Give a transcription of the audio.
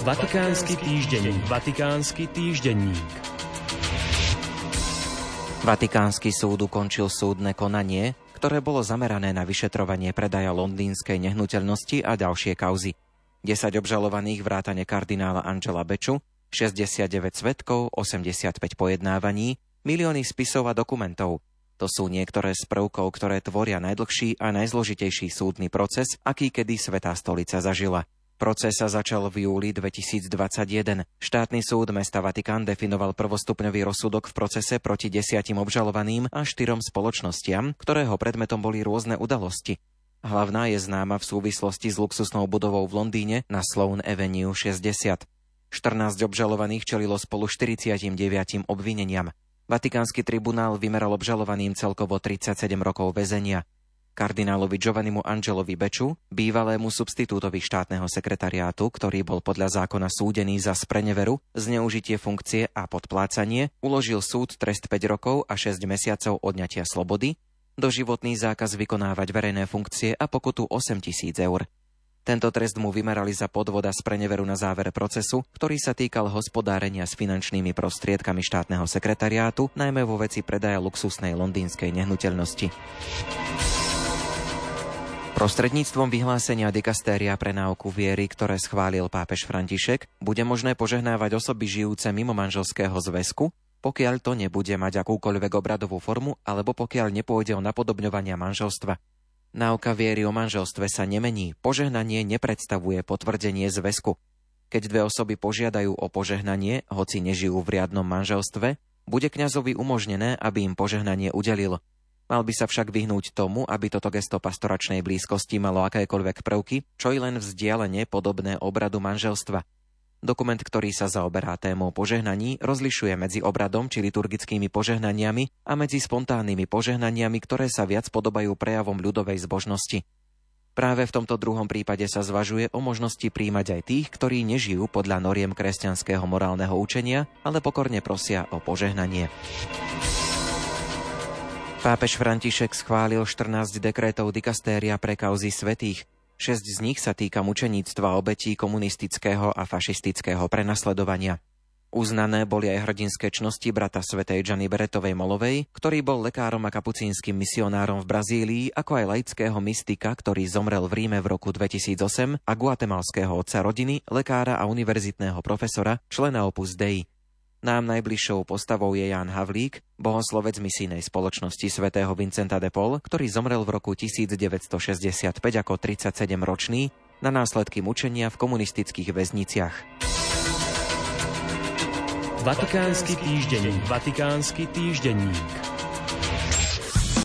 Vatikánsky týždenník. Vatikánsky týždenník. Vatikánsky súd ukončil súdne konanie, ktoré bolo zamerané na vyšetrovanie predaja londýnskej nehnuteľnosti a ďalšie kauzy. 10 obžalovaných vrátane kardinála Angela Beču, 69 svetkov, 85 pojednávaní, milióny spisov a dokumentov. To sú niektoré z prvkov, ktoré tvoria najdlhší a najzložitejší súdny proces, aký kedy Svetá stolica zažila. Proces sa začal v júli 2021. Štátny súd mesta Vatikán definoval prvostupňový rozsudok v procese proti desiatim obžalovaným a štyrom spoločnostiam, ktorého predmetom boli rôzne udalosti. Hlavná je známa v súvislosti s luxusnou budovou v Londýne na Sloane Avenue 60. 14 obžalovaných čelilo spolu 49 obvineniam. Vatikánsky tribunál vymeral obžalovaným celkovo 37 rokov väzenia kardinálovi Giovannimu Angelovi Beču, bývalému substitútovi štátneho sekretariátu, ktorý bol podľa zákona súdený za spreneveru, zneužitie funkcie a podplácanie, uložil súd trest 5 rokov a 6 mesiacov odňatia slobody, doživotný zákaz vykonávať verejné funkcie a pokutu 8 tisíc eur. Tento trest mu vymerali za podvoda z na záver procesu, ktorý sa týkal hospodárenia s finančnými prostriedkami štátneho sekretariátu, najmä vo veci predaja luxusnej londýnskej nehnuteľnosti. Prostredníctvom vyhlásenia dikastéria pre náuku viery, ktoré schválil pápež František, bude možné požehnávať osoby žijúce mimo manželského zväzku, pokiaľ to nebude mať akúkoľvek obradovú formu alebo pokiaľ nepôjde o napodobňovania manželstva. Náuka viery o manželstve sa nemení, požehnanie nepredstavuje potvrdenie zväzku. Keď dve osoby požiadajú o požehnanie, hoci nežijú v riadnom manželstve, bude kňazovi umožnené, aby im požehnanie udelil. Mal by sa však vyhnúť tomu, aby toto gesto pastoračnej blízkosti malo akékoľvek prvky, čo i len vzdialene podobné obradu manželstva. Dokument, ktorý sa zaoberá témou požehnaní, rozlišuje medzi obradom či liturgickými požehnaniami a medzi spontánnymi požehnaniami, ktoré sa viac podobajú prejavom ľudovej zbožnosti. Práve v tomto druhom prípade sa zvažuje o možnosti príjmať aj tých, ktorí nežijú podľa noriem kresťanského morálneho učenia, ale pokorne prosia o požehnanie. Pápež František schválil 14 dekrétov dikastéria pre kauzy svetých. Šesť z nich sa týka mučeníctva obetí komunistického a fašistického prenasledovania. Uznané boli aj hrdinské čnosti brata svetej Gianni Beretovej Molovej, ktorý bol lekárom a kapucínskym misionárom v Brazílii, ako aj laického mystika, ktorý zomrel v Ríme v roku 2008 a guatemalského otca rodiny, lekára a univerzitného profesora, člena Opus Dei. Nám najbližšou postavou je Jan Havlík, bohoslovec misijnej spoločnosti svätého Vincenta de Paul, ktorý zomrel v roku 1965 ako 37-ročný na následky mučenia v komunistických väzniciach. Vatikánsky týždenník. Vatikánsky týždenník.